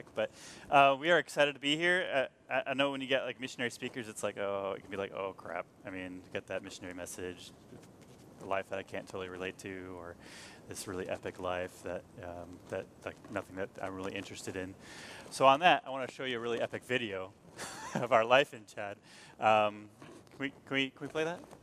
back. But uh, we are excited to be here. Uh, I, know when you get like missionary speakers, it's like, oh, it can be like, oh crap. I mean, get that missionary message, a life that I can't totally relate to, or this really epic life that um, that like nothing that I'm really interested in. So on that, I want to show you a really epic video of our life in Chad. Um, can we can we can we play that?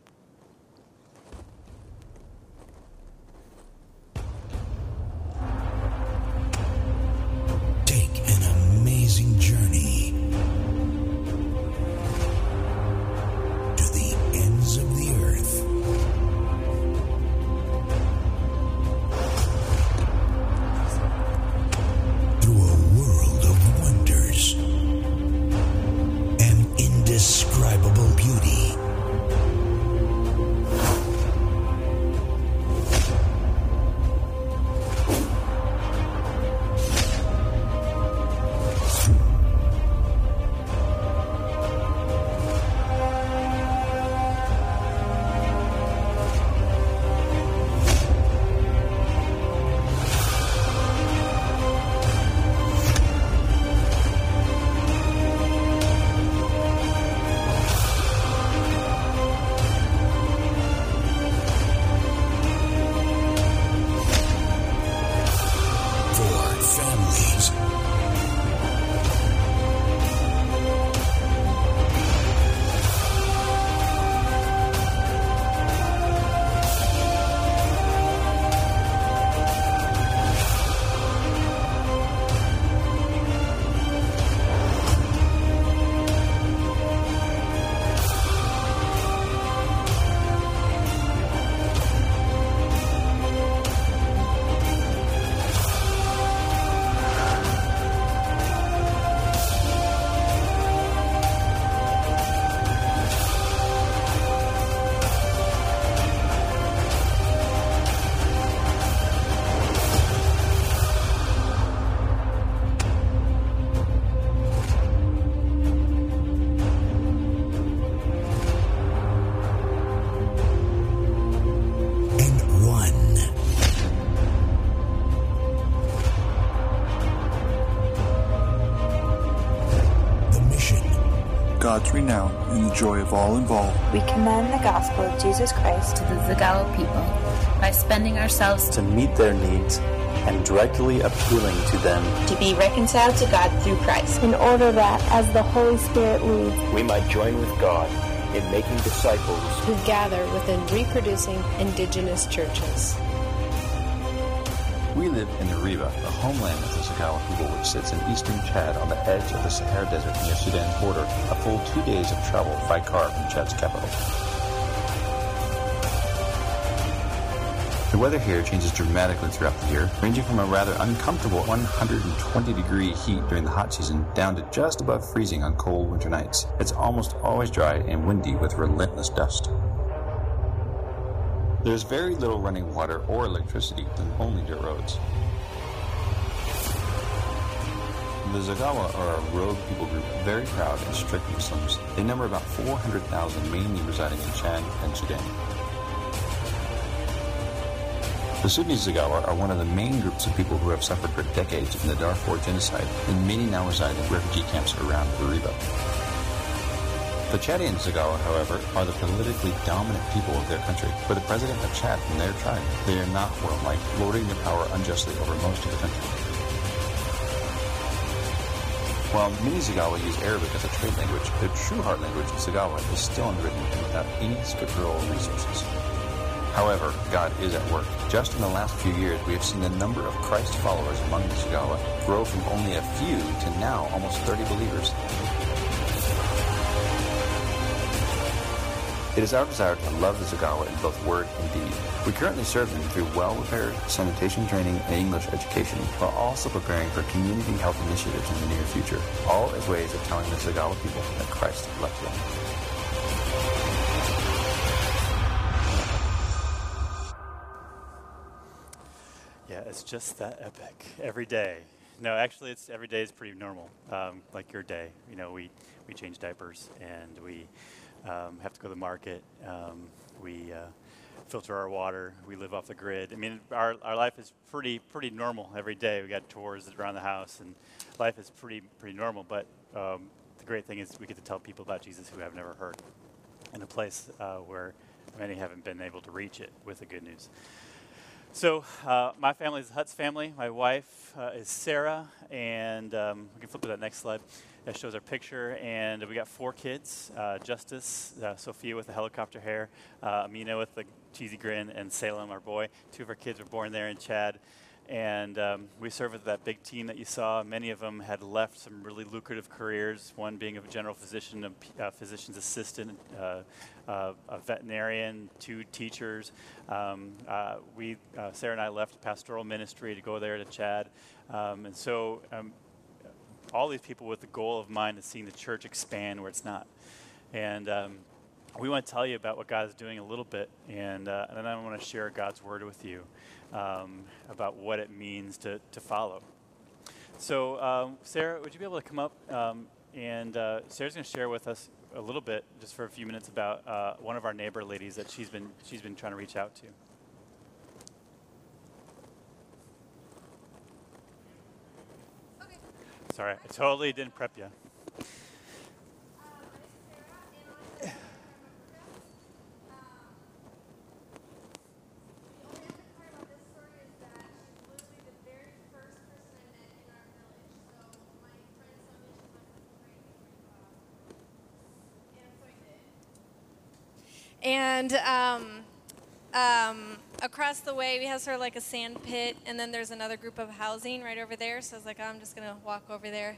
Renown and the joy of all involved. We commend the gospel of Jesus Christ to the Zagawa people by spending ourselves to meet their needs and directly appealing to them. to be reconciled to God through Christ. in order that, as the Holy Spirit leads, we might join with God in making disciples who gather within reproducing indigenous churches. We live in Nariva, the homeland of the Zagawa people, which sits in eastern Chad on the edge of the Sahara Desert near Sudan's border, a full two days of travel by car from Chad's capital. The weather here changes dramatically throughout the year, ranging from a rather uncomfortable 120 degree heat during the hot season down to just above freezing on cold winter nights. It's almost always dry and windy with relentless dust. There's very little running water or electricity and only dirt roads. The Zagawa are a rogue people group, very proud and strict Muslims. They number about 400,000, mainly residing in Chad and Sudan. The Sunni Zagawa are one of the main groups of people who have suffered for decades in the Darfur genocide, and many now reside in refugee camps around Bariba. The Chadian Zagawa, however, are the politically dominant people of their country, with the president of Chad from their tribe. They are not world-like, lording their power unjustly over most of the country. While many Zagawa use Arabic as a trade language, the true heart language of Zagawa is still unwritten and without any scriptural resources. However, God is at work. Just in the last few years, we have seen the number of Christ followers among the Zagawa grow from only a few to now almost 30 believers. It is our desire to love the Zagawa in both word and deed. We currently serve them through well-prepared sanitation training and English education, while also preparing for community health initiatives in the near future, all as ways of telling the Zagawa people that Christ loved them. Yeah, it's just that epic every day. No, actually, it's every day is pretty normal, um, like your day. You know, we we change diapers and we um, have to go to the market. Um, we uh, filter our water. We live off the grid. I mean, our, our life is pretty pretty normal every day. We got tours around the house, and life is pretty pretty normal. But um, the great thing is we get to tell people about Jesus who have never heard, in a place uh, where many haven't been able to reach it with the good news. So, uh, my family is the Hutz family. My wife uh, is Sarah, and um, we can flip to that next slide. That shows our picture, and we got four kids: uh, Justice, uh, Sophia with the helicopter hair, uh, Amina with the cheesy grin, and Salem, our boy. Two of our kids were born there in Chad, and um, we serve with that big team that you saw. Many of them had left some really lucrative careers. One being a general physician, a uh, physician's assistant, uh, uh, a veterinarian, two teachers. Um, we, Sarah and I, left pastoral ministry to go there to Chad, um, and so um, all these people with the goal of mind of seeing the church expand where it's not. And um, we want to tell you about what God is doing a little bit, and, uh, and then I want to share God's word with you um, about what it means to, to follow. So, um, Sarah, would you be able to come up? Um, and uh, Sarah's going to share with us a little bit, just for a few minutes, about uh, one of our neighbor ladies that she's been she's been trying to reach out to. Sorry, I totally didn't prep you. And um, um, across the way, we have sort of like a sand pit, and then there's another group of housing right over there. So I was like, oh, I'm just going to walk over there.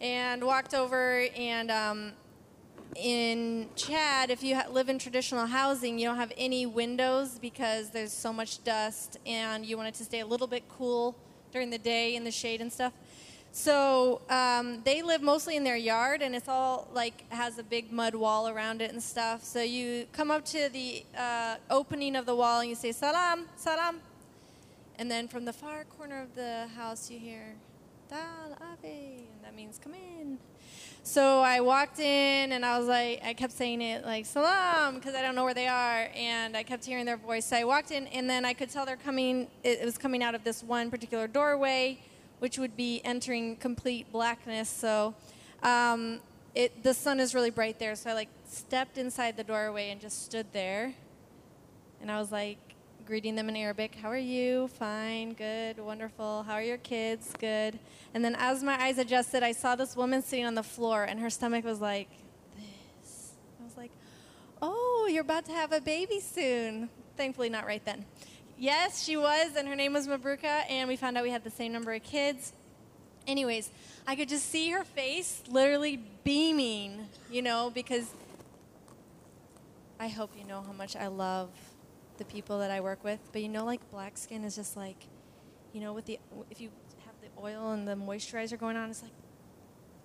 And walked over, and um, in Chad, if you ha- live in traditional housing, you don't have any windows because there's so much dust, and you want it to stay a little bit cool during the day in the shade and stuff. So um, they live mostly in their yard, and it's all like has a big mud wall around it and stuff. So you come up to the uh, opening of the wall and you say salam, salam, and then from the far corner of the house you hear dal ave, and that means come in. So I walked in and I was like, I kept saying it like salam because I don't know where they are, and I kept hearing their voice. So I walked in, and then I could tell they're coming. It, it was coming out of this one particular doorway which would be entering complete blackness. So um, it, the sun is really bright there. So I like stepped inside the doorway and just stood there. And I was like greeting them in Arabic. How are you? Fine, good, wonderful. How are your kids? Good. And then as my eyes adjusted, I saw this woman sitting on the floor, and her stomach was like this. I was like, oh, you're about to have a baby soon. Thankfully, not right then. Yes, she was, and her name was Mabruka, and we found out we had the same number of kids. Anyways, I could just see her face literally beaming, you know, because I hope you know how much I love the people that I work with. But you know, like black skin is just like, you know, with the if you have the oil and the moisturizer going on, it's like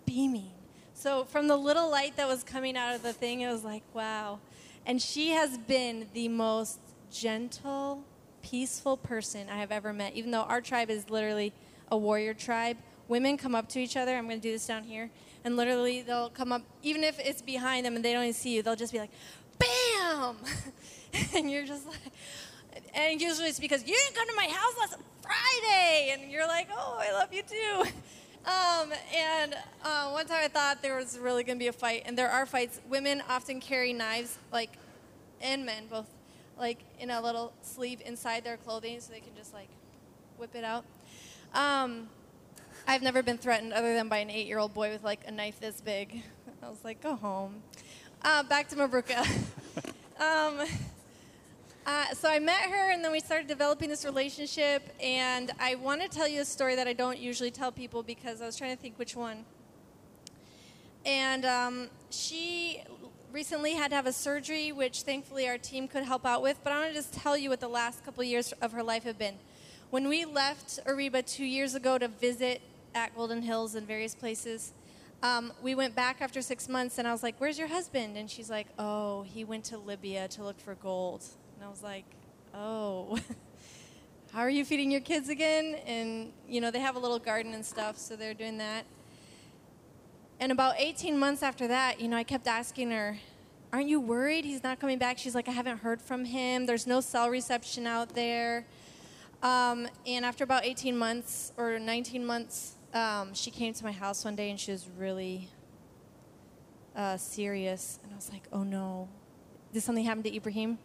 beaming. So from the little light that was coming out of the thing, it was like, wow. And she has been the most gentle, peaceful person I have ever met. Even though our tribe is literally a warrior tribe, women come up to each other. I'm going to do this down here. And literally, they'll come up, even if it's behind them and they don't even see you, they'll just be like, bam! and you're just like, and usually it's because you didn't come to my house last Friday. And you're like, oh, I love you too. Um, and uh, one time I thought there was really going to be a fight, and there are fights. Women often carry knives, like, and men both, like in a little sleeve inside their clothing, so they can just like whip it out. Um, I've never been threatened other than by an eight-year-old boy with like a knife this big. I was like, go home. Uh, back to Mabruka. um, uh, so I met her, and then we started developing this relationship. And I want to tell you a story that I don't usually tell people because I was trying to think which one. And um, she recently had to have a surgery, which thankfully our team could help out with. But I want to just tell you what the last couple years of her life have been. When we left Iriba two years ago to visit at Golden Hills and various places, um, we went back after six months, and I was like, "Where's your husband?" And she's like, "Oh, he went to Libya to look for gold." And I was like, "Oh." How are you feeding your kids again? And you know, they have a little garden and stuff, so they're doing that. And about 18 months after that, you know, I kept asking her, Aren't you worried he's not coming back? She's like, I haven't heard from him. There's no cell reception out there. Um, and after about 18 months or 19 months, um, she came to my house one day and she was really uh, serious. And I was like, oh no. Did something happen to Ibrahim?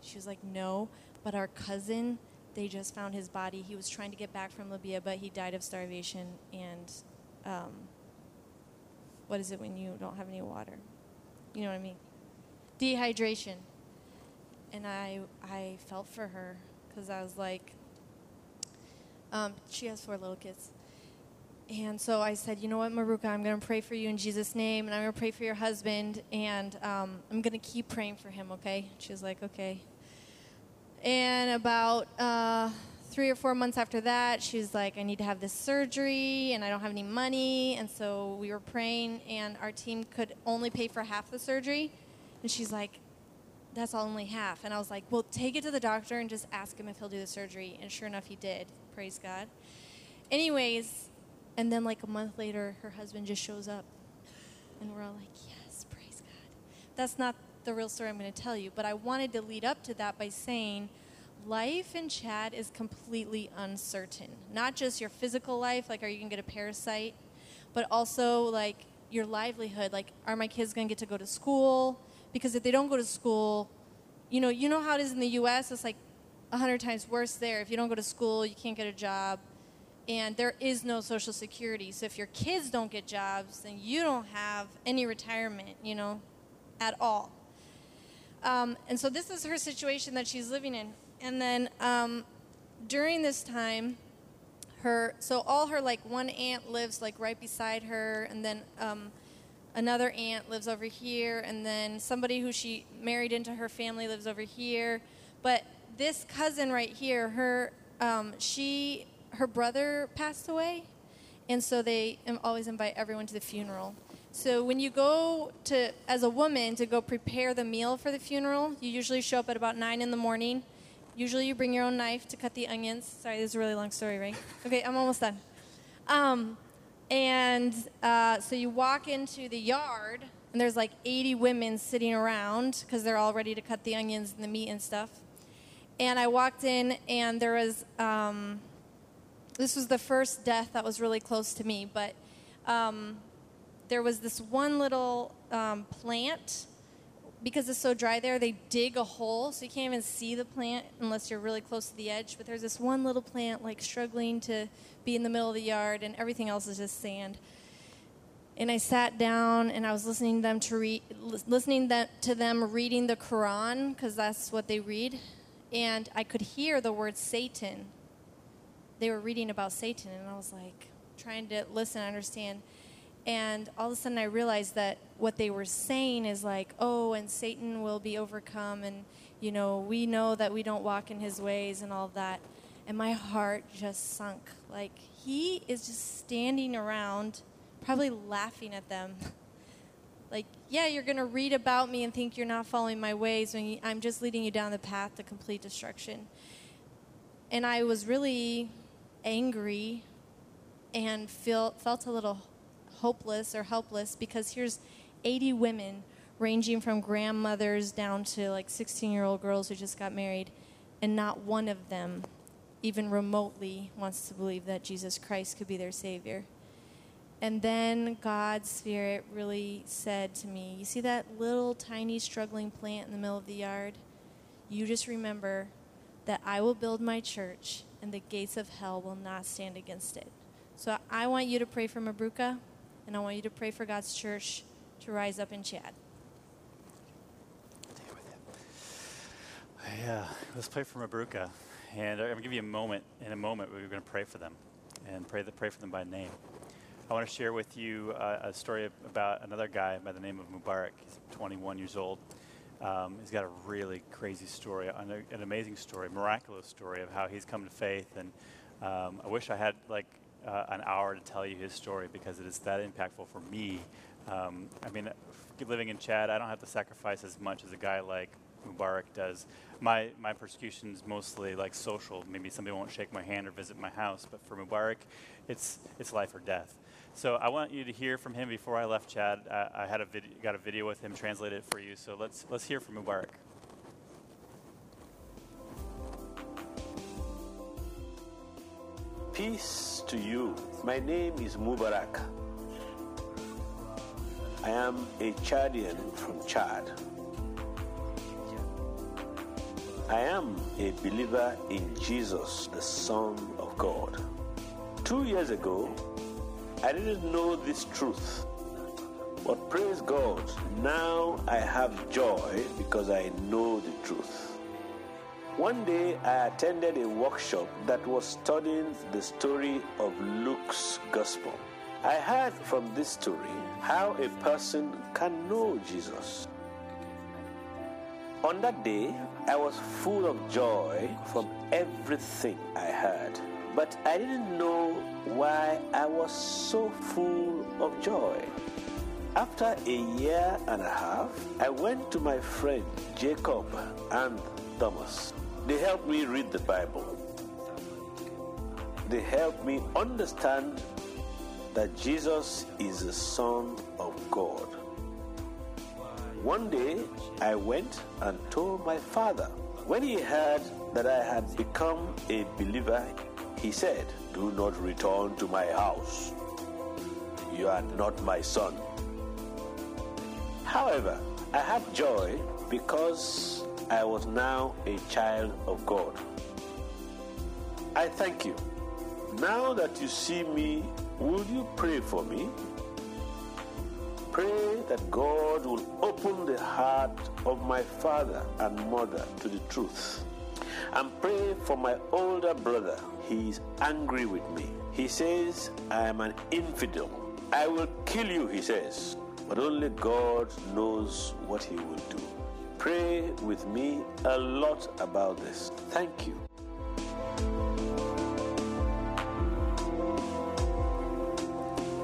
She was like, no. But our cousin, they just found his body. He was trying to get back from Libya, but he died of starvation and um, what is it when you don't have any water? You know what I mean? Dehydration. And I, I felt for her because I was like, um, she has four little kids. And so I said, you know what, Mabruka, I'm going to pray for you in Jesus' name, and I'm going to pray for your husband, and um, I'm going to keep praying for him, okay? She was like, okay. And about uh, three or four months after that, she was like, I need to have this surgery, and I don't have any money. And so we were praying, and our team could only pay for half the surgery. And she's like, that's only half. And I was like, well, take it to the doctor and just ask him if he'll do the surgery. And sure enough, he did. Praise God. Anyways, and then like a month later, her husband just shows up. And we're all like, yes, praise God. That's not the real story I'm going to tell you, but I wanted to lead up to that by saying life in Chad is completely uncertain. Not just your physical life, like are you going to get a parasite, but also like your livelihood. Like, are my kids going to get to go to school? Because if they don't go to school, you know, you know how it is in the U.S. It's like a hundred times worse there. If you don't go to school, you can't get a job and there is no social security. So if your kids don't get jobs, then you don't have any retirement, you know, at all. Um, and so this is her situation that she's living in. And then um, during this time, her so all her like one aunt lives like right beside her, and then um, another aunt lives over here, and then somebody who she married into her family lives over here. But this cousin right here, her um, she her brother passed away, and so they always invite everyone to the funeral. So when you go to, as a woman, to go prepare the meal for the funeral, you usually show up at about nine in the morning. Usually you bring your own knife to cut the onions. Sorry, this is a really long story, right? Okay, I'm almost done. Um, and uh, so you walk into the yard, and there's like 80 women sitting around because they're all ready to cut the onions and the meat and stuff. And I walked in, and there was um, this was the first death that was really close to me, but um, there was this one little um, plant. Because it's so dry there, they dig a hole so you can't even see the plant unless you're really close to the edge. But there's this one little plant like struggling to be in the middle of the yard, and everything else is just sand. And I sat down and I was listening to them to read, listening to them reading the Quran because that's what they read, and I could hear the word Satan they were reading about Satan, and I was like trying to listen, understand. And all of a sudden, I realized that what they were saying is like, oh, and Satan will be overcome, and you know, we know that we don't walk in his ways, and all that. And my heart just sunk. Like, he is just standing around, probably laughing at them. like, yeah, you're going to read about me and think you're not following my ways when I'm just leading you down the path to complete destruction. And I was really angry and feel, felt a little hopeless or helpless because here's 80 women ranging from grandmothers down to like 16 year old girls who just got married, and not one of them even remotely wants to believe that Jesus Christ could be their Savior. And then God's Spirit really said to me, You see that little tiny struggling plant in the middle of the yard? You just remember that I will build my church and the gates of hell will not stand against it. So I want you to pray for Mabruka, and I want you to pray for God's church to rise up in Chad. Yeah, let's pray for Mabruka. And I'm going to give you a moment. In a moment, we're going to pray for them and pray, pray for them by name. I want to share with you uh, a story about another guy by the name of Mubarak. He's 21 years old. Um, he's got a really crazy story, an, an, amazing story, miraculous story of how he's come to faith. And um, I wish I had like uh, an hour to tell you his story because it is that impactful for me. Um, I mean, living in Chad, I don't have to sacrifice as much as a guy like Mubarak does. My my persecution is mostly like social. Maybe somebody won't shake my hand or visit my house, but for Mubarak, it's it's life or death. So I want you to hear from him before I left Chad. I, I had a got a video with him, translated it for you. So let's let's hear from Mubarak. Peace to you. My name is Mubarak. I am a Chadian from Chad. I am a believer in Jesus, the Son of God. Two years ago, I didn't know this truth. But praise God, now I have joy because I know the truth. One day I attended a workshop that was studying the story of Luke's Gospel. I heard from this story how a person can know Jesus. On that day, I was full of joy from everything I heard, but I didn't know why I was so full of joy. After a year and a half, I went to my friend Jacob and Thomas. They helped me read the Bible. They helped me understand that Jesus is the Son of God. One day, I went and told my father. When he heard that I had become a believer, he said, Do not return to my house. You are not my son. However, I had joy because I was now a child of God. I thank you. Now that you see me, will you pray for me? Pray that God will open the heart of my father and mother to the truth. And pray for my older brother. He is angry with me. He says, I am an infidel. I will kill you, he says. But only God knows what he will do. Pray with me a lot about this. Thank you.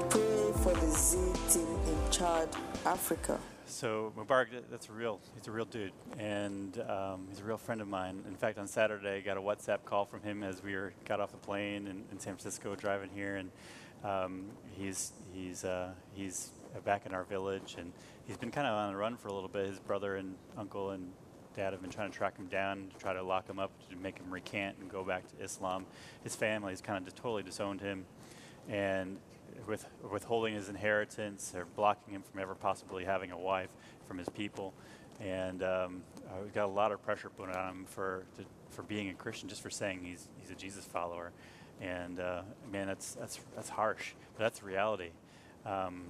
Pray for the Z team in Chad, Africa. So Mubarak, that's a real. He's a real dude, and um, he's a real friend of mine. In fact, on Saturday, I got a WhatsApp call from him as we were got off the plane in, in San Francisco, driving here, and um, he's he's uh, he's back in our village, and he's been kind of on the run for a little bit. His brother and uncle and dad have been trying to track him down, to try to lock him up, to make him recant and go back to Islam. His family has kind of totally disowned him, and with withholding his inheritance or blocking him from ever possibly having a wife from his people. And um, uh, we've got a lot of pressure put on him for to, for being a Christian, just for saying he's he's a Jesus follower. And uh, man, that's that's that's harsh, but that's reality. Um,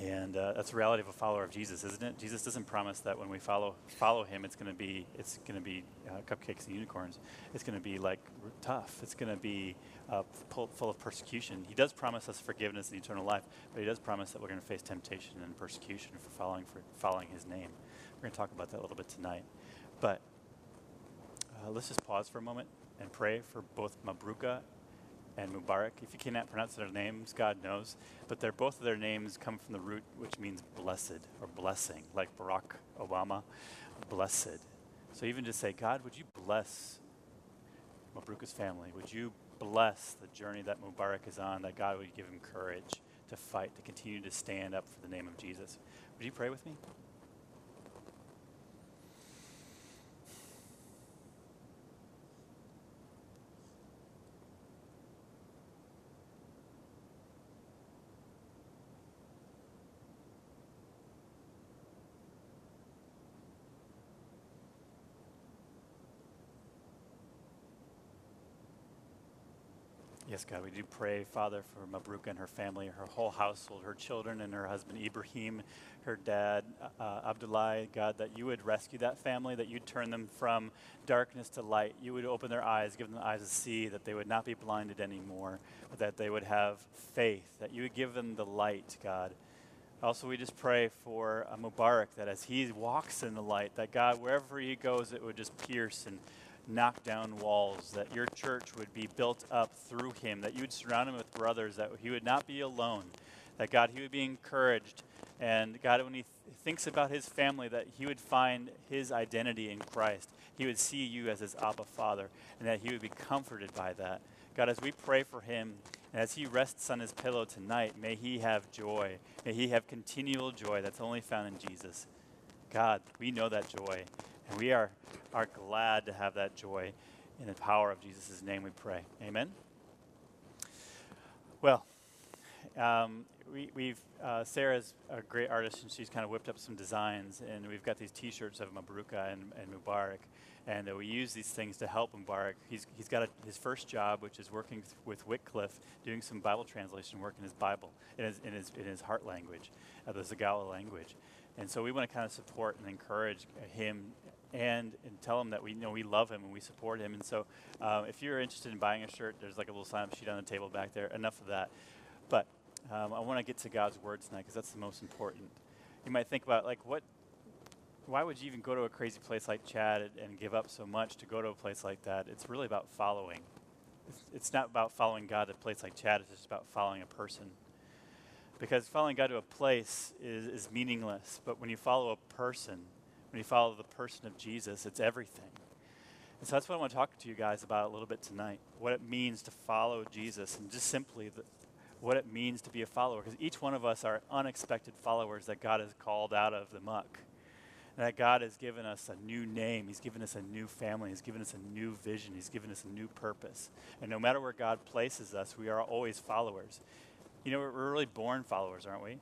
and uh, that's the reality of a follower of Jesus, isn't it? Jesus doesn't promise that when we follow follow Him, it's going to be it's going to be uh, cupcakes and unicorns. It's going to be like tough. It's going to be uh, full, of persecution. He does promise us forgiveness and eternal life, but He does promise that we're going to face temptation and persecution for following for following His name. We're going to talk about that a little bit tonight. But uh, let's just pause for a moment and pray for both Mabruka and Mubarak. If you cannot pronounce their names, God knows. But they're, both of their names come from the root which means blessed or blessing, like Barack Obama, blessed. So even just say, God, would you bless Mabruka's family? Would you bless the journey that Mubarak is on, that God would give him courage to fight, to continue to stand up for the name of Jesus? Would you pray with me? Yes, God, we do pray, Father, for Mabruka and her family, her whole household, her children and her husband Ibrahim, her dad uh, Abdullah, God, that you would rescue that family, that you'd turn them from darkness to light. You would open their eyes, give them the eyes to see, that they would not be blinded anymore, but that they would have faith, that you would give them the light, God. Also, we just pray for uh, Mubarak, that as he walks in the light, that God, wherever he goes, it would just pierce and knock down walls, that your church would be built up through him, that you would surround him with brothers, that he would not be alone, that God, he would be encouraged. And God, when he th- thinks about his family, that he would find his identity in Christ. He would see you as his Abba Father, and that he would be comforted by that. God, as we pray for him, And as he rests on his pillow tonight, may he have joy. May he have continual joy that's only found in Jesus. God, we know that joy, and we are, are glad to have that joy in the power of Jesus' name we pray. Amen. Well, um, we, we've uh, Sarah's a great artist, and she's kind of whipped up some designs, and we've got these T-shirts of Mabruka and, and Mubarak, and uh, we use these things to help Mubarak. He's, he's got a, his first job, which is working th- with Wycliffe, doing some Bible translation work in his Bible, in his, in his, in his heart language, uh, the Zagala language. And so we want to kind of support and encourage him and, and tell him that we you know we love him and we support him. And so uh, if you're interested in buying a shirt, there's like a little sign up sheet on the table back there. Enough of that. But um, I want to get to God's word tonight because that's the most important. You might think about like what, why would you even go to a crazy place like Chad and, and give up so much to go to a place like that? It's really about following. It's, it's not about following God at a place like Chad. It's just about following a person. Because following God to a place is, is meaningless, but when you follow a person, when you follow the person of Jesus, it's everything. And so that's what I want to talk to you guys about a little bit tonight. What it means to follow Jesus, and just simply the, what it means to be a follower. Because each one of us are unexpected followers that God has called out of the muck. And that God has given us a new name. He's given us a new family. He's given us a new vision. He's given us a new purpose. And no matter where God places us, we are always followers. You know, we're really born followers, aren't we?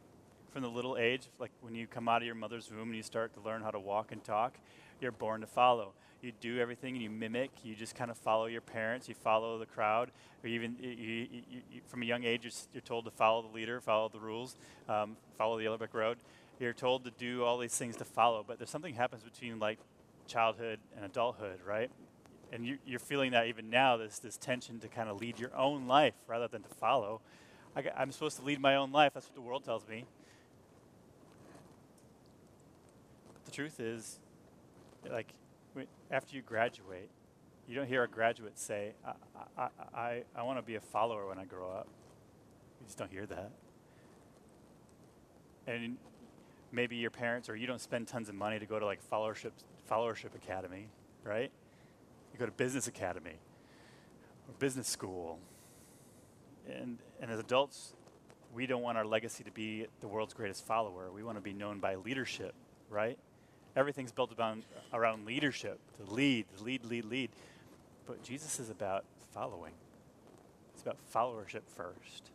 From the little age, like when you come out of your mother's womb and you start to learn how to walk and talk, you're born to follow. You do everything and you mimic. You just kind of follow your parents. You follow the crowd. Or even you, you, you, from a young age, you're, you're, told to follow the leader, follow the rules, um, follow the yellow brick road. You're told to do all these things to follow. But there's something happens between like childhood and adulthood, right? And you, you're feeling that even now. There's this tension to kind of lead your own life rather than to follow. I, I'm supposed to lead my own life. That's what the world tells me. But the truth is, like, after you graduate, you don't hear a graduate say, I, I, I, I want to be a follower when I grow up. You just don't hear that. And maybe your parents or you don't spend tons of money to go to like followership, followership academy, right? You go to business academy or business school. And, and as adults, we don't want our legacy to be the world's greatest follower. We want to be known by leadership, right? everything's built around, around leadership to lead, lead, lead, lead. But Jesus is about following, it's about followership first.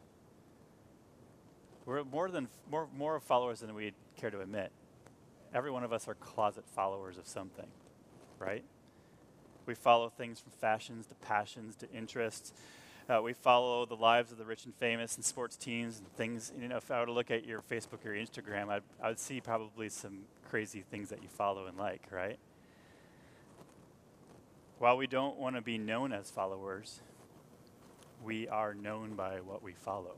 We're more, than, more, more followers than we care to admit. Every one of us are closet followers of something, right? We follow things from fashions to passions to interests uh, we follow the lives of the rich and famous and sports teams and things. You know, if I were to look at your Facebook or your Instagram, I'd, I would see probably some crazy things that you follow and like, right? While we don't want to be known as followers, we are known by what we follow.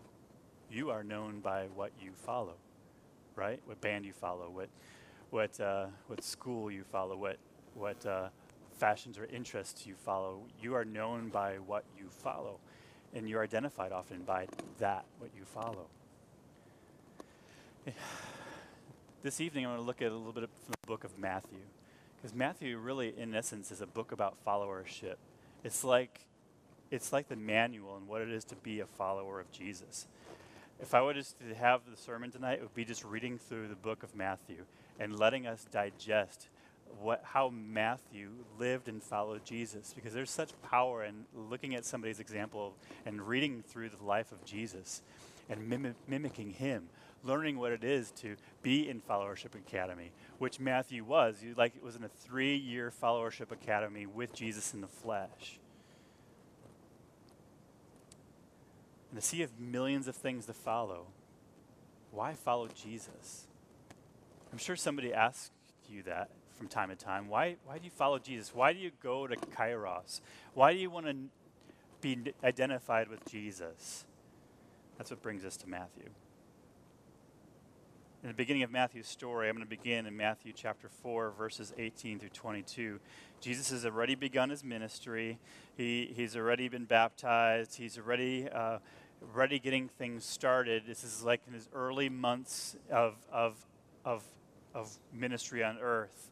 You are known by what you follow, right? What band you follow, what, what, uh, what school you follow, what, what uh, fashions or interests you follow. You are known by what you follow and you're identified often by that, what you follow. This evening, I'm going to look at a little bit from the book of Matthew. Because Matthew, really, in essence, is a book about followership. It's like, it's like the manual and what it is to be a follower of Jesus. If I were just to have the sermon tonight, it would be just reading through the book of Matthew and letting us digest what, how Matthew lived and followed Jesus because there's such power in looking at somebody's example and reading through the life of Jesus and mim- mimicking him, learning what it is to be in Followership Academy, which Matthew was. He, like it was in a three-year Followership Academy with Jesus in the flesh. In the sea of millions of things to follow, why follow Jesus? I'm sure somebody asked you that from time to time. Why, why do you follow Jesus? Why do you go to Kairos? Why do you want to be identified with Jesus? That's what brings us to Matthew. In the beginning of Matthew's story, I'm going to begin in Matthew chapter 4, verses 18 through 22. Jesus has already begun his ministry. He, he's already been baptized. He's already, uh, getting things started. This is like in his early months of, of, of, of ministry on earth.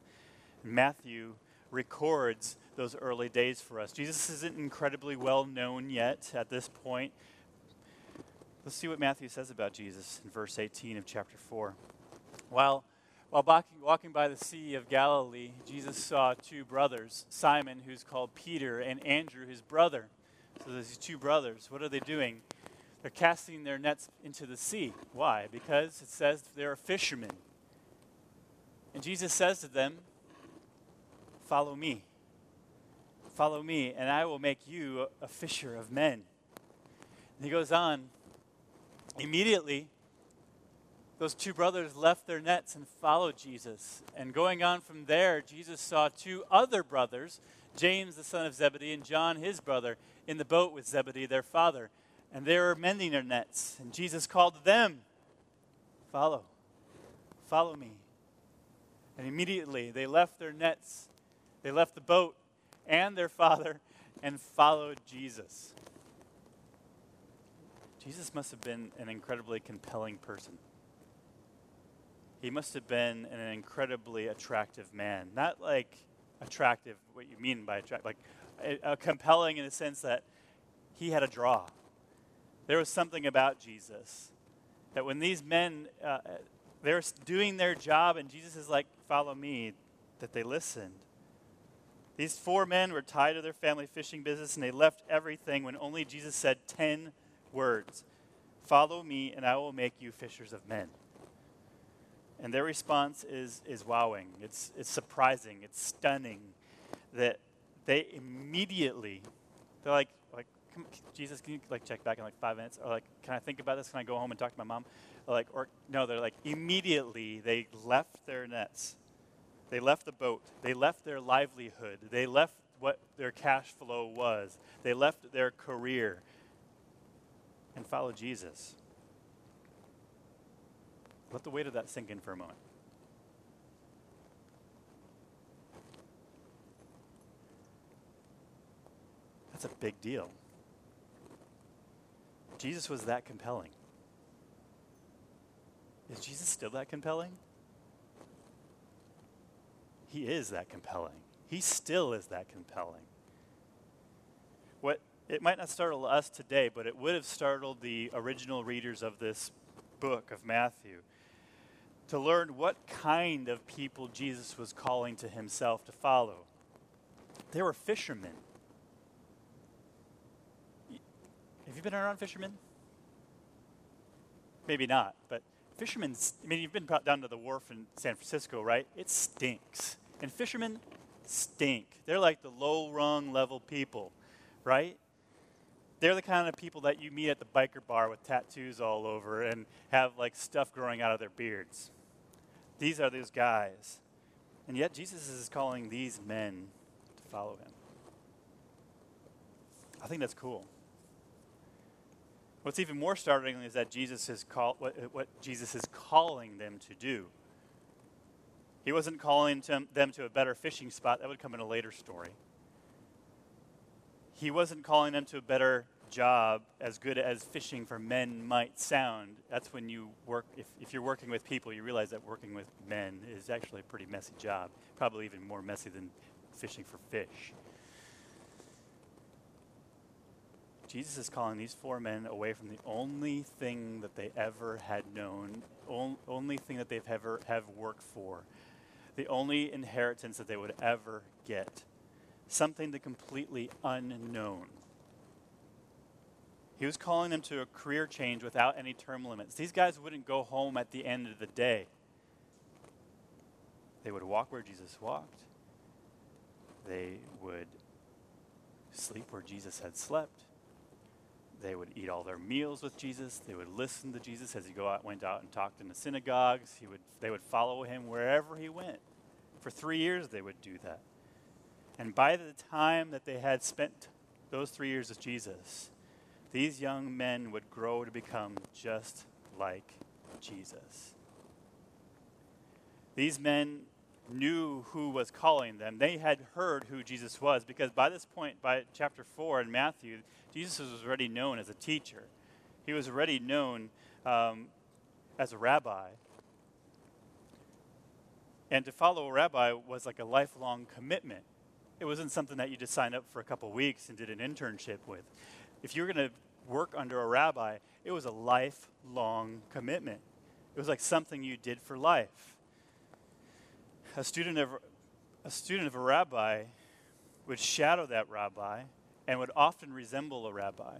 Matthew records those early days for us. Jesus isn't incredibly well known yet at this point. Let's see what Matthew says about Jesus in verse 18 of chapter 4. While, while walking, by the Sea of Galilee, Jesus saw two brothers, Simon, who's called Peter, and Andrew, his brother. So these two brothers. What are they doing? They're casting their nets into the sea. Why? Because it says they're fishermen. And Jesus says to them, Follow me. Follow me, and I will make you a, fisher of men. And he goes on, immediately, those two brothers left their nets and followed Jesus. And going on from there, Jesus saw two other brothers, James the son of Zebedee and John his brother, in the boat with Zebedee their father. And they were mending their nets. And Jesus called them, Follow, follow me. And immediately they left their nets, they left the boat and their father, and followed Jesus. Jesus must have been an incredibly compelling person. He must have been an incredibly attractive man. Not like attractive, what you mean by attractive, like a, a compelling in the sense that he had a draw. There was something about Jesus that when these men, uh, they're doing their job and Jesus is like, follow me, that they listened. These four men were tied to their family fishing business and they left everything when only Jesus said 10 words Follow me, and I will make you fishers of men. And their response is, is wowing. It's, it's surprising. It's stunning that they immediately, they're like, like Jesus, can you like check back in like five minutes? Or like, can I think about this? Can I go home and talk to my mom? Or like, or no, they're like, immediately they left their nets. They left the boat. They left their livelihood. They left what their cash flow was. They left their career and followed Jesus. Let the weight of that sink in for a moment. That's a big deal. Jesus was that compelling. Is Jesus still that compelling? He is that compelling. He still is that compelling. What it might not startle us today, but it would have startled the original readers of this book of Matthew to learn what kind of people Jesus was calling to himself to follow. They were fishermen. Have you been around fishermen? Maybe not, but fishermen, I mean, you've been down to the wharf in San Francisco, right? It stinks. And fishermen stink. They're like the low rung level people, right? They're the kind of people that you meet at the biker bar with tattoos all over and have like stuff growing out of their beards. These are those guys. And yet Jesus is calling these men to follow him. I think that's cool. What's even more startling is that Jesus is call, what, what Jesus is calling them to do. He wasn't calling them to a better fishing spot. That would come in a later story he wasn't calling them to a better job as good as fishing for men might sound. That's when you work, if, if you're working with people, you realize that working with men is actually a pretty messy job, probably even more messy than fishing for fish. Jesus is calling these four men away from the only thing that they ever had known, on, only thing that they've ever have worked for, the only inheritance that they would ever get something the completely unknown. He was calling them to a career change without any term limits. These guys wouldn't go home at the end of the day. They would walk where Jesus walked. They would sleep where Jesus had slept. They would eat all their meals with Jesus. They would listen to Jesus as he go out, went out and talked in the synagogues. He would, they would follow him wherever he went. For three years, they would do that. And by the time that they had spent those three years with Jesus, these young men would grow to become just like Jesus. These men knew who was calling them. They had heard who Jesus was because by this point, by chapter 4 in Matthew, Jesus was already known as a teacher. He was already known um, as a rabbi. And to follow a rabbi was like a lifelong commitment. It wasn't something that you just signed up for a couple weeks and did an internship with. If you were going to work under a rabbi, it was a lifelong commitment. It was like something you did for life. A student of a student of a rabbi would shadow that rabbi and would often resemble a rabbi.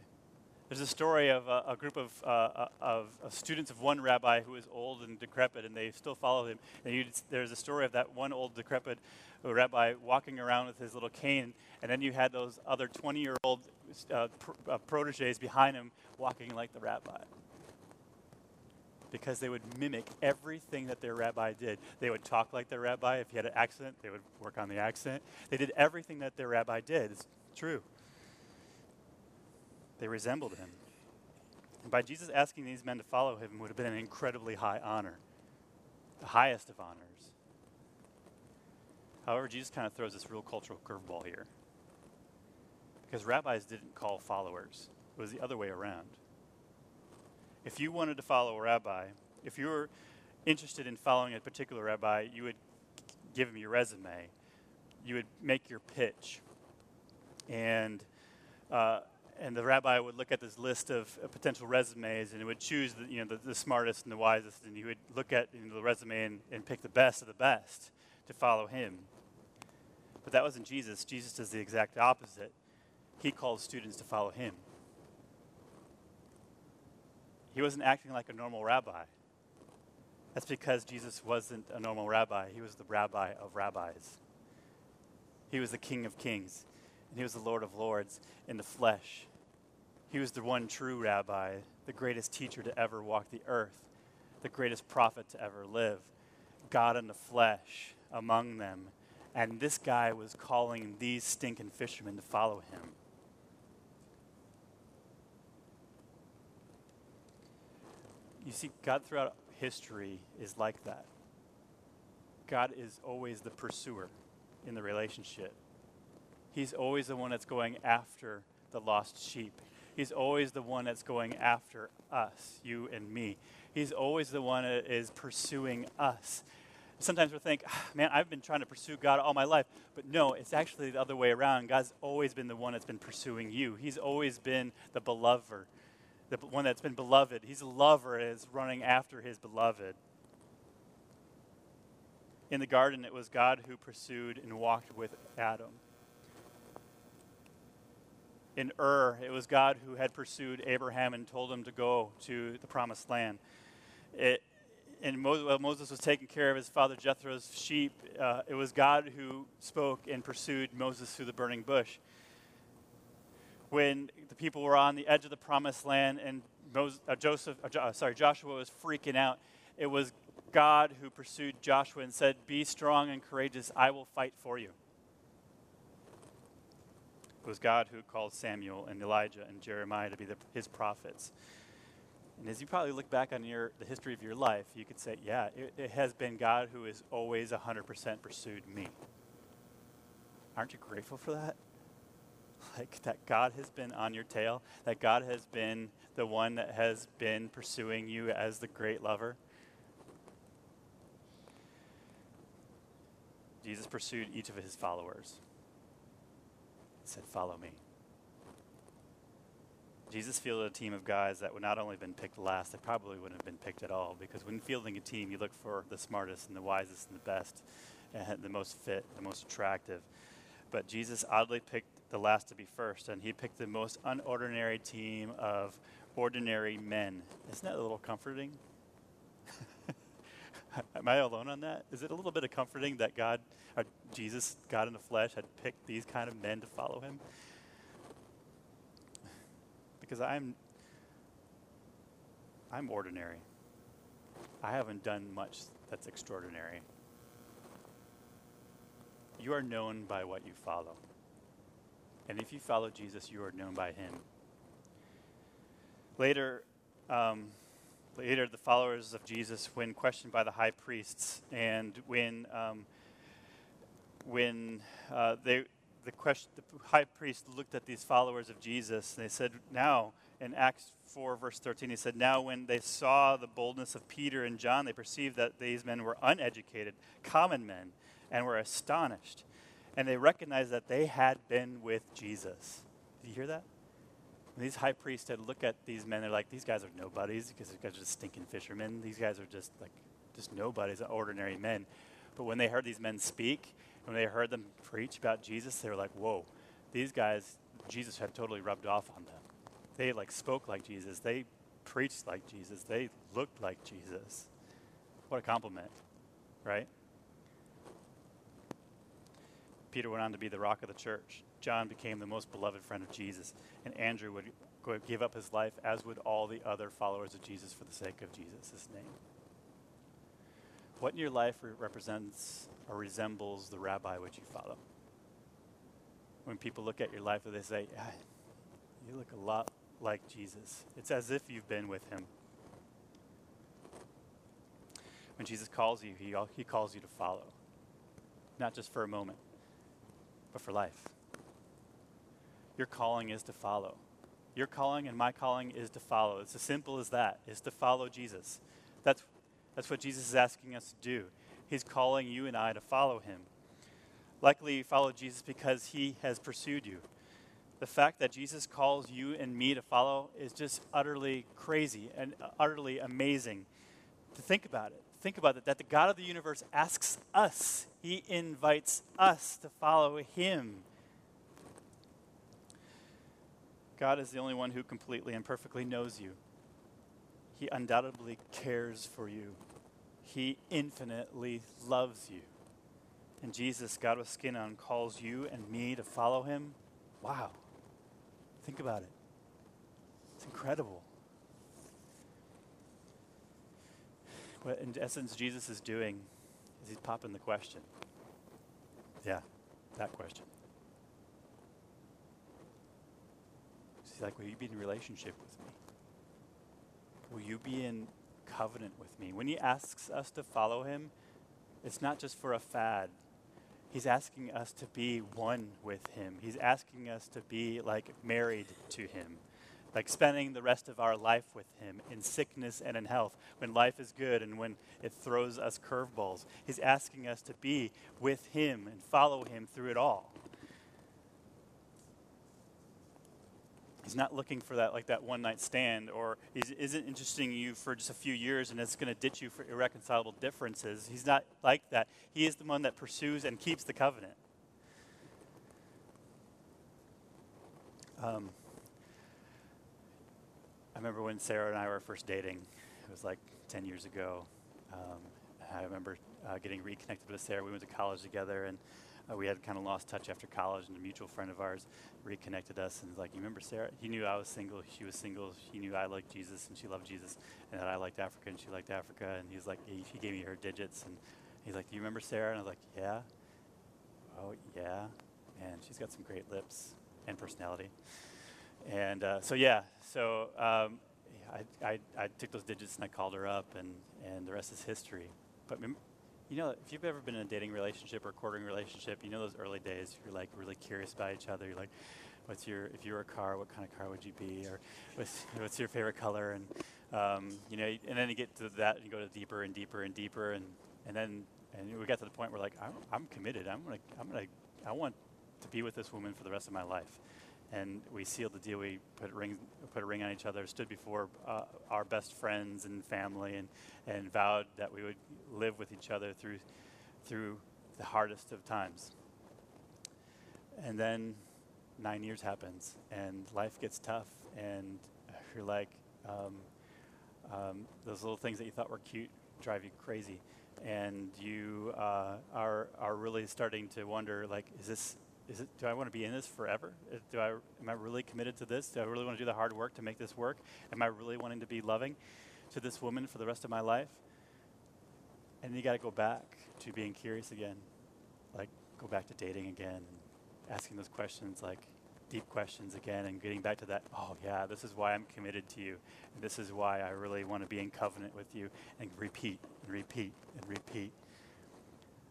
There's a story of a, a group of, uh, uh of, of, students of one rabbi who was old and decrepit, and they still followed him. And there's a story of that one old decrepit rabbi walking around with his little cane, and then you had those other 20 year old uh, pr- uh, proteges behind him walking like the rabbi. Because they would mimic everything that their rabbi did. They would talk like their rabbi. If he had an accent, they would work on the accent. They did everything that their rabbi did. It's true. They resembled him. And by Jesus asking these men to follow him would have been an incredibly high honor, the highest of honors. However, Jesus kind of throws this real cultural curveball here. Because rabbis didn't call followers, it was the other way around. If you wanted to follow a rabbi, if you were interested in following a particular rabbi, you would give him your resume, you would make your pitch, and uh, and the rabbi would look at this list of potential resumes and he would choose the, you know, the, the, smartest and the wisest, and he would look at you know, the resume and, and pick the best of the best to follow him. But that wasn't Jesus. Jesus does the exact opposite. He calls students to follow him. He wasn't acting like a normal rabbi. That's because Jesus wasn't a normal rabbi. He was the rabbi of rabbis. He was the king of kings and he was the Lord of Lords in the flesh. He was the one true rabbi, the greatest teacher to ever walk the earth, the greatest prophet to ever live, God in the flesh among them. And this guy was calling these stinking fishermen to follow him. You see, God throughout history is like that. God is always the pursuer in the relationship. He's always the one that's going after the lost sheep. He's always the one that's going after us, you and me. He's always the one that is pursuing us. Sometimes we think, ah, man, I've been trying to pursue God all my life. But no, it's actually the other way around. God's always been the one that's been pursuing you. He's always been the belover, the one that's been beloved. He's a lover is running after his beloved. In the garden, it was God who pursued and walked with Adam in Ur, it was God who had pursued Abraham and told him to go to the promised land. It, and Moses, was taking care of his father Jethro's sheep, uh, it was God who spoke and pursued Moses through the burning bush. When the people were on the edge of the promised land and Moses, uh, Joseph, uh, uh sorry, Joshua was freaking out, it was God who pursued Joshua and said, Be strong and courageous, I will fight for you. It was God who called Samuel and Elijah and Jeremiah to be the, his prophets. And as you probably look back on your, the history of your life, you could say, yeah, it, it has been God who has always 100% pursued me. Aren't you grateful for that? Like that God has been on your tail, that God has been the one that has been pursuing you as the great lover. Jesus pursued each of his followers said, Follow me. Jesus fielded a team of guys that would not only have been picked last, they probably wouldn't have been picked at all. Because when fielding a team, you look for the smartest and the wisest and the best, and the most fit, the most attractive. But Jesus oddly picked the last to be first, and he picked the most unordinary team of ordinary men. Isn't that a little comforting? Am I alone on that? Is it a little bit of comforting that God, Jesus, God in the flesh, had picked these kind of men to follow him? Because I'm I'm ordinary. I haven't done much that's extraordinary. You are known by what you follow. And if you follow Jesus, you are known by him. Later, um, Later, the followers of Jesus, when questioned by the high priests, and when um, when uh, they the question the high priest looked at these followers of Jesus, and they said, "Now." In Acts 4, verse 13, he said, Now when they saw the boldness of Peter and John, they perceived that these men were uneducated, common men, and were astonished. And they recognized that they had been with Jesus. Did you hear that? When these high priests had look at these men, they're like, these guys are nobodies because these guys are just stinking fishermen. These guys are just like, just nobodies, ordinary men. But when they heard these men speak, when they heard them preach about Jesus, they were like, whoa, these guys, Jesus had totally rubbed off on them. They like spoke like Jesus. They preached like Jesus. They looked like Jesus. What a compliment, right? Peter went on to be the rock of the church. John became the most beloved friend of Jesus. And Andrew would give up his life, as would all the other followers of Jesus for the sake of Jesus' name. What in your life represents or resembles the rabbi which you follow? When people look at your life, they say, yeah, You look a lot like Jesus. It's as if you've been with him. When Jesus calls you, he, he calls you to follow, not just for a moment, but for life. Your calling is to follow. Your calling and my calling is to follow. It's as simple as that, is to follow Jesus. That's, that's what Jesus is asking us to do. He's calling you and I to follow him. Likely, you follow Jesus because he has pursued you. The fact that Jesus calls you and me to follow is just utterly crazy and utterly amazing to think about it. Think about it that the God of the universe asks us, he invites us to follow him. God is the only one who completely and perfectly knows you. He undoubtedly cares for you. He infinitely loves you. And Jesus, God with skin on, calls you and me to follow him. Wow. Think about it. It's incredible. What, in essence, Jesus is doing is he's popping the question. Yeah, that question. He's like, Will you be in relationship with me? Will you be in covenant with me? When he asks us to follow him, it's not just for a fad. He's asking us to be one with him. He's asking us to be like married to him, like spending the rest of our life with him in sickness and in health, when life is good and when it throws us curveballs. He's asking us to be with him and follow him through it all. He's not looking for that like that one night stand, or he isn't interesting you for just a few years and it's going to ditch you for irreconcilable differences. He's not like that. He is the one that pursues and keeps the covenant. Um, I remember when Sarah and I were first dating. It was like 10 years ago. Um, I remember uh, getting reconnected with Sarah. We went to college together, and uh, we had kind of lost touch after college, and a mutual friend of ours reconnected us and was like, "You remember Sarah? He knew I was single. She was single. He knew I liked Jesus, and she loved Jesus, and that I liked Africa, and she liked Africa." And he was like, he, he gave me her digits, and he's like, "Do you remember Sarah?" And I was like, "Yeah." Oh yeah, and she's got some great lips and personality. And uh, so yeah, so um, I, I, I took those digits and I called her up, and and the rest is history. But you know, if you've ever been in a dating relationship or courting relationship, you know those early days. You're like really curious about each other. You're like, what's your if you were a car, what kind of car would you be, or what's, what's your favorite color, and um, you know, and then you get to that and you go to deeper and deeper and deeper, and and then and we got to the point where like I'm, I'm committed. I'm gonna I'm gonna I want to be with this woman for the rest of my life and we sealed the deal. We put a ring, put a ring on each other, stood before uh, our best friends and family, and, and vowed that we would live with each other through, through the hardest of times. And then nine years happens, and life gets tough, and you're like, um, um, those little things that you thought were cute drive you crazy, and you uh, are are really starting to wonder, like, is this is it, do I want to be in this forever? Do I, am I really committed to this? Do I really want to do the hard work to make this work? Am I really wanting to be loving to this woman for the rest of my life? And you got to go back to being curious again, like go back to dating again, and asking those questions, like deep questions again, and getting back to that. Oh yeah, this is why I'm committed to you, and this is why I really want to be in covenant with you, and repeat and repeat and repeat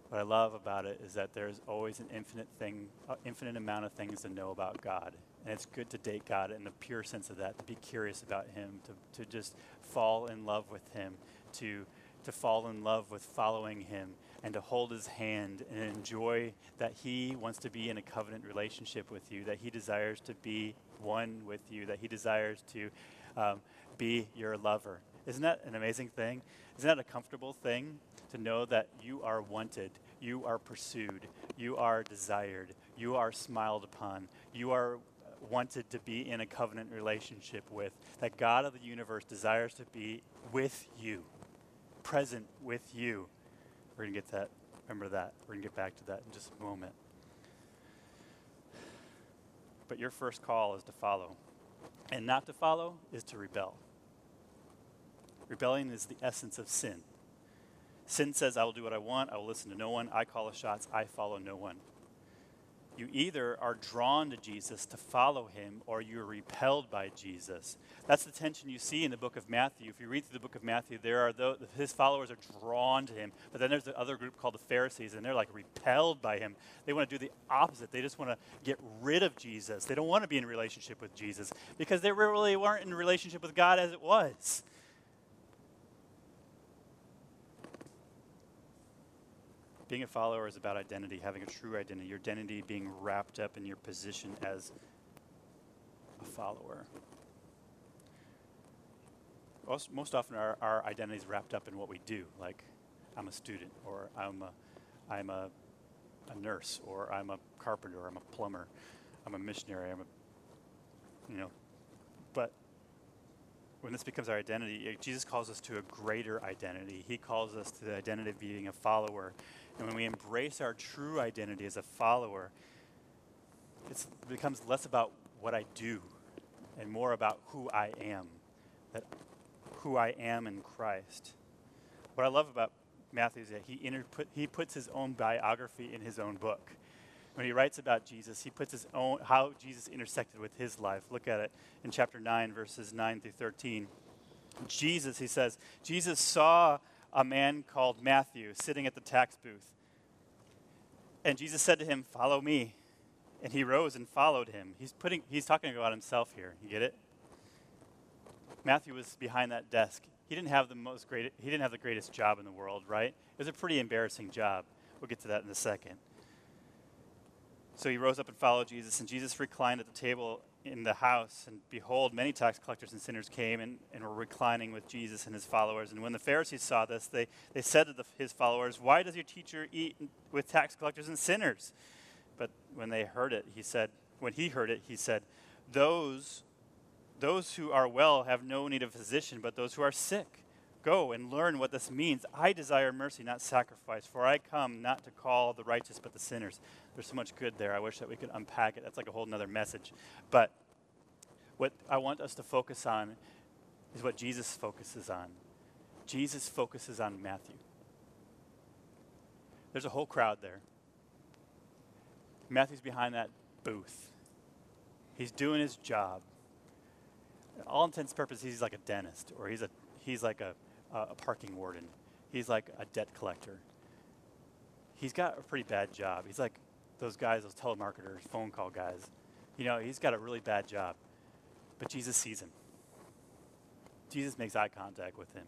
what I love about it is that there's always an infinite thing, uh, infinite amount of things to know about God. And it's good to date God in the pure sense of that, to be curious about Him, to, to just fall in love with Him, to, to fall in love with following Him, and to hold His hand and enjoy that He wants to be in a covenant relationship with you, that He desires to be one with you, that He desires to um, be your lover. Isn't that an amazing thing? Isn't that a comfortable thing to know that you are wanted, you are pursued, you are desired, you are smiled upon, you are wanted to be in a covenant relationship with, that God of the universe desires to be with you, present with you. We're going to get that. Remember that. We're going to get back to that in just a moment. But your first call is to follow. And not to follow is to rebel. Rebellion is the essence of sin. Sin says, I will do what I want, I will listen to no one, I call the shots, I follow no one. You either are drawn to Jesus to follow him or you're repelled by Jesus. That's the tension you see in the book of Matthew. If you read through the book of Matthew, there are his followers are drawn to him. But then there's the other group called the Pharisees, and they're like repelled by him. They want to do the opposite. They just want to get rid of Jesus. They don't want to be in relationship with Jesus because they really weren't in relationship with God as it was. Being a follower is about identity, having a true identity, your identity being wrapped up in your position as a follower. Most, most often, our, our identity is wrapped up in what we do, like I'm a student, or I'm a, I'm a, a nurse, or I'm a carpenter, or I'm a plumber, I'm a missionary, I'm a, you know. But when this becomes our identity, Jesus calls us to a greater identity. He calls us to the identity of being a follower and when we embrace our true identity as a follower, it becomes less about what I do and more about who I am, that who I am in Christ. What I love about Matthew is that he, he puts his own biography in his own book. When he writes about Jesus, he puts his own how Jesus intersected with his life. Look at it in chapter 9, verses 9 through 13. Jesus, he says, Jesus saw a man called Matthew sitting at the tax booth. And Jesus said to him, Follow me. And he rose and followed him. He's, putting, he's talking about himself here. You get it? Matthew was behind that desk. He didn't have the most great, he didn't have the greatest job in the world, right? It was a pretty embarrassing job. We'll get to that in a second. So he rose up and followed Jesus, and Jesus reclined at the table in the house, and behold, many tax collectors and sinners came and, and were reclining with Jesus and his followers. And when the Pharisees saw this, they, they said to the, his followers, Why does your teacher eat with tax collectors and sinners? But when they heard it, he said, When he heard it, he said, Those, those who are well have no need of a physician, but those who are sick. Go and learn what this means. I desire mercy, not sacrifice, for I come not to call the righteous, but the sinners. There's so much good there. I wish that we could unpack it. That's like a whole other message. But what I want us to focus on is what Jesus focuses on. Jesus focuses on Matthew. There's a whole crowd there. Matthew's behind that booth. He's doing his job. All intents and purposes, he's like a dentist, or he's a he's like a, a parking warden. He's like a debt collector. He's got a pretty bad job. He's like those guys, those telemarketers, phone call guys. You know, he's got a really bad job. But Jesus sees him. Jesus makes eye contact with him.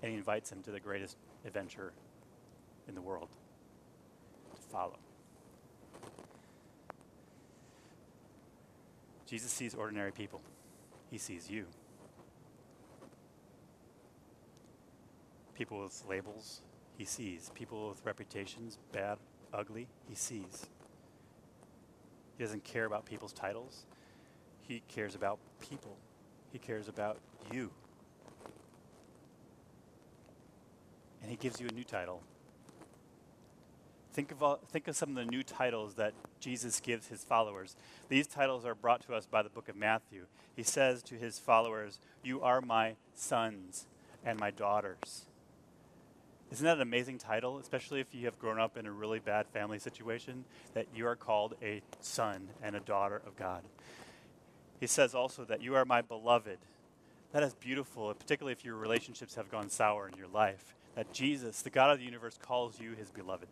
And he invites him to the greatest adventure in the world to follow. Jesus sees ordinary people, he sees you. People with labels, he sees. People with reputations, bad, ugly, he sees. He doesn't care about people's titles. He cares about people. He cares about you. And he gives you a new title. Think of, all, think of some of the new titles that Jesus gives his followers. These titles are brought to us by the book of Matthew. He says to his followers, You are my sons and my daughters. Isn't that an amazing title, especially if you have grown up in a really bad family situation, that you are called a son and a daughter of God? He says also that you are my beloved. That is beautiful, particularly if your relationships have gone sour in your life. That Jesus, the God of the universe, calls you his beloved.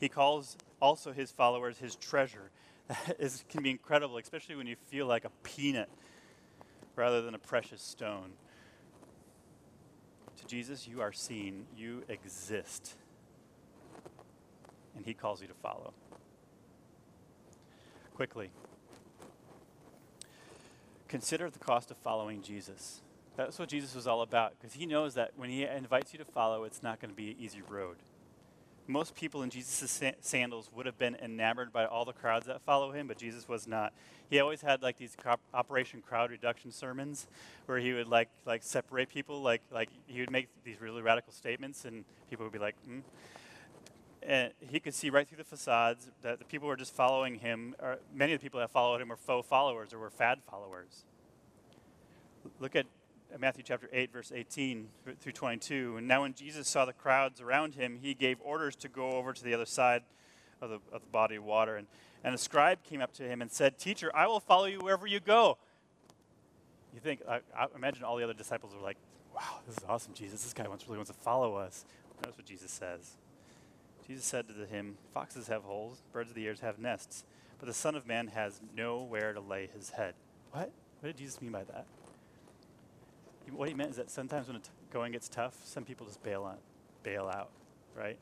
He calls also his followers his treasure. That is, can be incredible, especially when you feel like a peanut rather than a precious stone. To Jesus, you are seen, you exist, and He calls you to follow. Quickly, consider the cost of following Jesus. That's what Jesus was all about, because He knows that when He invites you to follow, it's not going to be an easy road. Most people in Jesus' sandals would have been enamored by all the crowds that follow him, but Jesus was not. He always had like these Operation Crowd Reduction sermons where he would like like separate people, like like he would make these really radical statements, and people would be like, hmm. And he could see right through the facades that the people were just following him. Or many of the people that followed him were faux followers or were fad followers. Look at Uh, Matthew chapter 8, verse 18 through 22. And now, when Jesus saw the crowds around him, he gave orders to go over to the other side of the, of the body of water. And, and a scribe came up to him and said, Teacher, I will follow you wherever you go. You think, I, I imagine all the other disciples were like, Wow, this is awesome, Jesus. This guy wants, really wants to follow us. That's what Jesus says. Jesus said to him, Foxes have holes, birds of the air have nests, but the Son of Man has nowhere to lay his head. What? What did Jesus mean by that? What he meant is that sometimes when going gets tough, some people just bail on, bail out, right?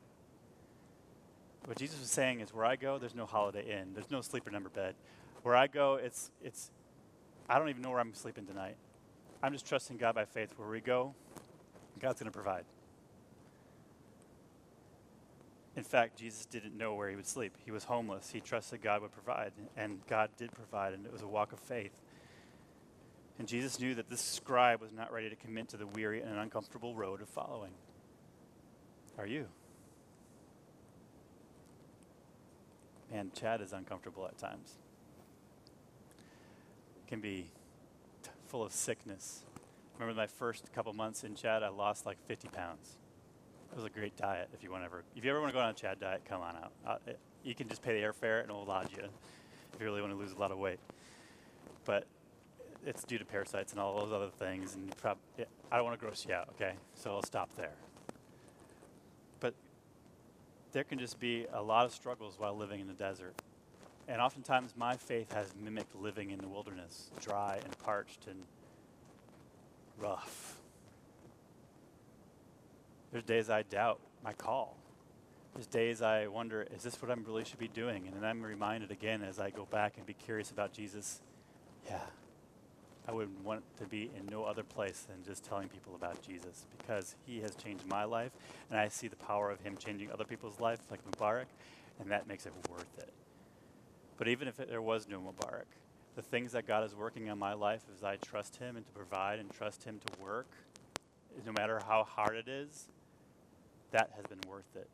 What Jesus was saying is, where I go, there's no Holiday Inn, there's no sleeper number bed. Where I go, it's it's, I don't even know where I'm sleeping tonight. I'm just trusting God by faith. Where we go, God's going to provide. In fact, Jesus didn't know where he would sleep. He was homeless. He trusted God would provide, and God did provide, and it was a walk of faith. And Jesus knew that this scribe was not ready to commit to the weary and uncomfortable road of following. Are you? Man, Chad is uncomfortable at times. Can be t- full of sickness. Remember my first couple months in Chad, I lost like 50 pounds. It was a great diet if you want ever, if you ever want to go on a Chad diet, come on out. Uh, it, you can just pay the airfare and we'll lodge you if you really want to lose a lot of weight. But it's due to parasites and all those other things. And prob- I don't want to gross you out, okay? So I'll stop there. But there can just be a lot of struggles while living in the desert. And oftentimes my faith has mimicked living in the wilderness, dry and parched and rough. There's days I doubt my call. There's days I wonder, is this what I really should be doing? And then I'm reminded again as I go back and be curious about Jesus, yeah, I would want to be in no other place than just telling people about Jesus because he has changed my life and I see the power of him changing other people's life, like Mabruka, and that makes it worth it. But even if it, there was no Mabruka, the things that God is working on my life as I trust him and to provide and trust him to work, no matter how hard it is, that has been worth it.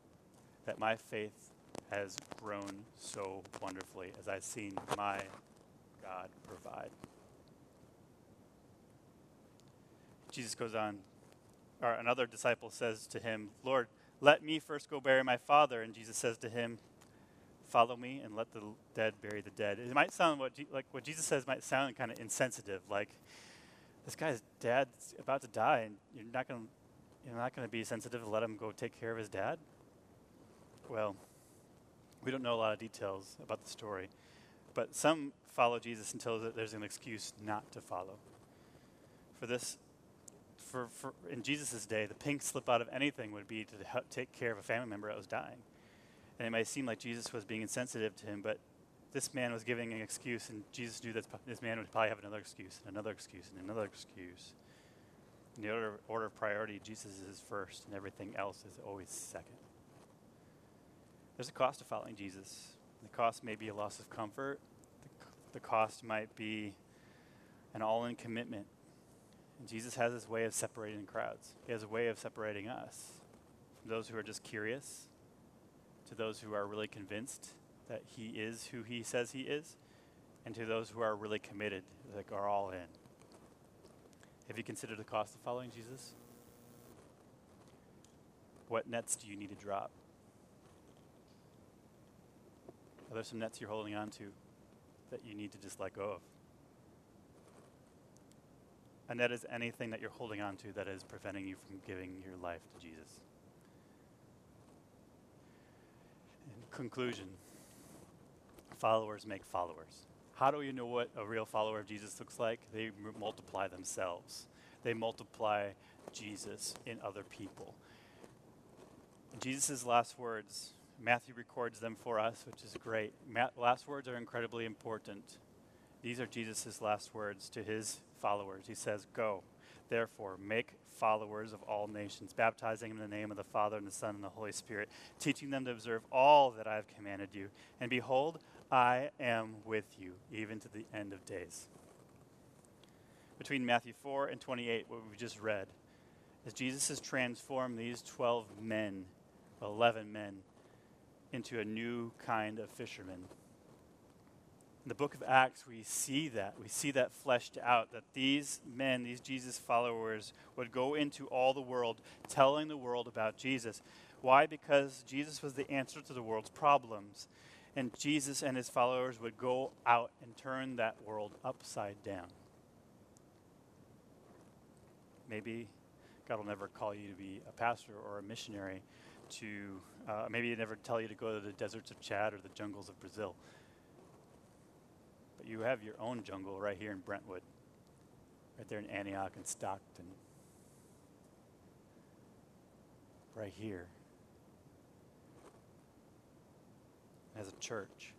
That my faith has grown so wonderfully as I've seen my God provide. Jesus goes on, or another disciple says to him, Lord, let me first go bury my father. And Jesus says to him, Follow me and let the dead bury the dead. It might sound what like what Jesus says might sound kind of insensitive, like this guy's dad's about to die, and you're not going you're not going to be sensitive to let him go take care of his dad. Well, we don't know a lot of details about the story, but some follow Jesus until there's an excuse not to follow. For this for, for in Jesus' day, the pink slip out of anything would be to help take care of a family member that was dying. And it might seem like Jesus was being insensitive to him, but this man was giving an excuse, and Jesus knew that this man would probably have another excuse, and another excuse, and another excuse. In the order, order of priority, Jesus is first, and everything else is always second. There's a cost to following Jesus. The cost may be a loss of comfort. The, the cost might be an all in commitment and Jesus has his way of separating crowds. He has a way of separating us from those who are just curious to those who are really convinced that he is who he says he is, and to those who are really committed, like are all in. Have you considered the cost of following Jesus? What nets do you need to drop? Are there some nets you're holding on to that you need to just let go of? And that is anything that you're holding on to that is preventing you from giving your life to Jesus. In conclusion, followers make followers. How do you know what a real follower of Jesus looks like? They m- multiply themselves. They multiply Jesus in other people. Jesus' last words, Matthew records them for us, which is great. Ma- last words are incredibly important. These are Jesus' last words to his followers. He says, Go, therefore, make followers of all nations, baptizing them in the name of the Father and the Son and the Holy Spirit, teaching them to observe all that I have commanded you. And behold, I am with you even to the end of days. Between Matthew 4 and 28, what we just read, as Jesus has transformed these 12 men, 11 men, into a new kind of fishermen. In the book of Acts, we see that. We see that fleshed out that these men, these Jesus followers, would go into all the world telling the world about Jesus. Why? Because Jesus was the answer to the world's problems. And Jesus and his followers would go out and turn that world upside down. Maybe God will never call you to be a pastor or a missionary, to uh, maybe never tell you to go to the deserts of Chad or the jungles of Brazil. You have your own jungle right here in Brentwood, right there in Antioch and Stockton, right here. As a church,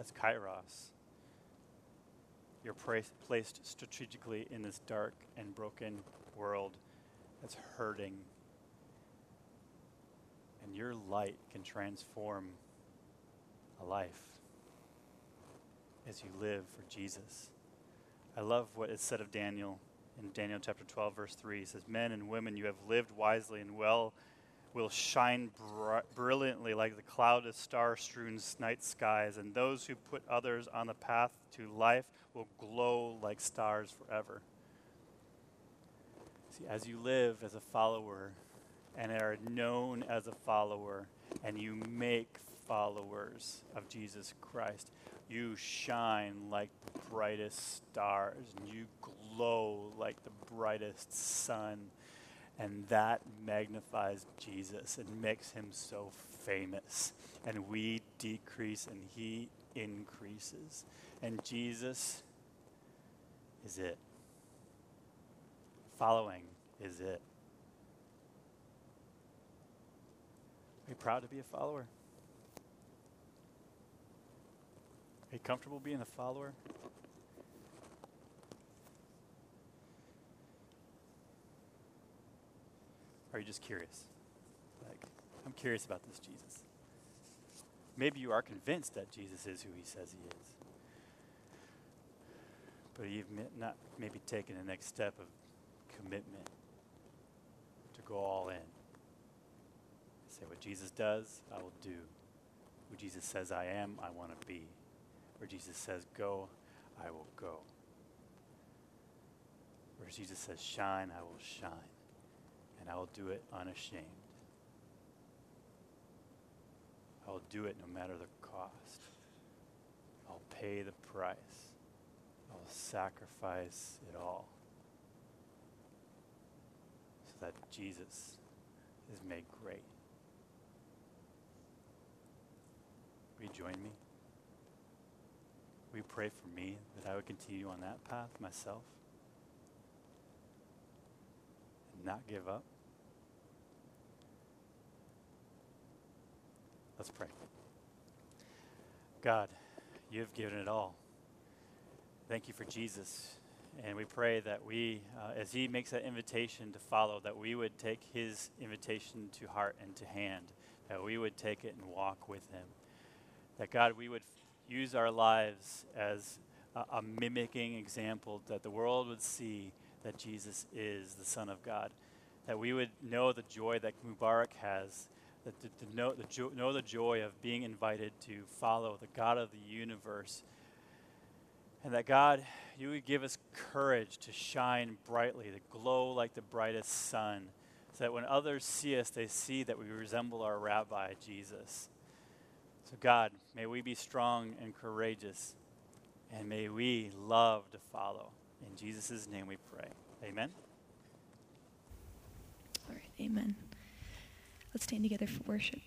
as Kairos, you're pra- placed strategically in this dark and broken world that's hurting. And your light can transform a life as you live for Jesus. I love what is said of Daniel in Daniel chapter 12, verse 3. It says, Men and women, you have lived wisely and well, will shine br- brilliantly like the cloud of star strewn night skies, and those who put others on the path to life will glow like stars forever. See, as you live as a follower and are known as a follower, and you make followers of Jesus Christ, you shine like the brightest stars, and you glow like the brightest sun. And that magnifies Jesus and makes him so famous. And we decrease and he increases. And Jesus is it. Following is it. Are you proud to be a follower? Are you comfortable being a follower? Or are you just curious? Like, I'm curious about this Jesus. Maybe you are convinced that Jesus is who he says he is. But you've not maybe taken the next step of commitment to go all in. Say, what Jesus does, I will do. Who Jesus says I am, I want to be. Where Jesus says go, I will go. Where Jesus says shine, I will shine. And I will do it unashamed. I will do it no matter the cost. I'll pay the price. I'll sacrifice it all so that Jesus is made great. Will you join me? You pray for me that I would continue on that path myself? And not give up? Let's pray. God, you have given it all. Thank you for Jesus. And we pray that we, uh, as he makes that invitation to follow, that we would take his invitation to heart and to hand, that we would take it and walk with him. That God, we would use our lives as a, a mimicking example, that the world would see that Jesus is the Son of God. That we would know the joy that Mabruka has, that to, to know, the jo- know the joy of being invited to follow the God of the universe. And that God, you would give us courage to shine brightly, to glow like the brightest sun, so that when others see us, they see that we resemble our rabbi, Jesus. So, God, may we be strong and courageous, and may we love to follow. In Jesus' name we pray. Amen. All right, amen. Let's stand together for worship.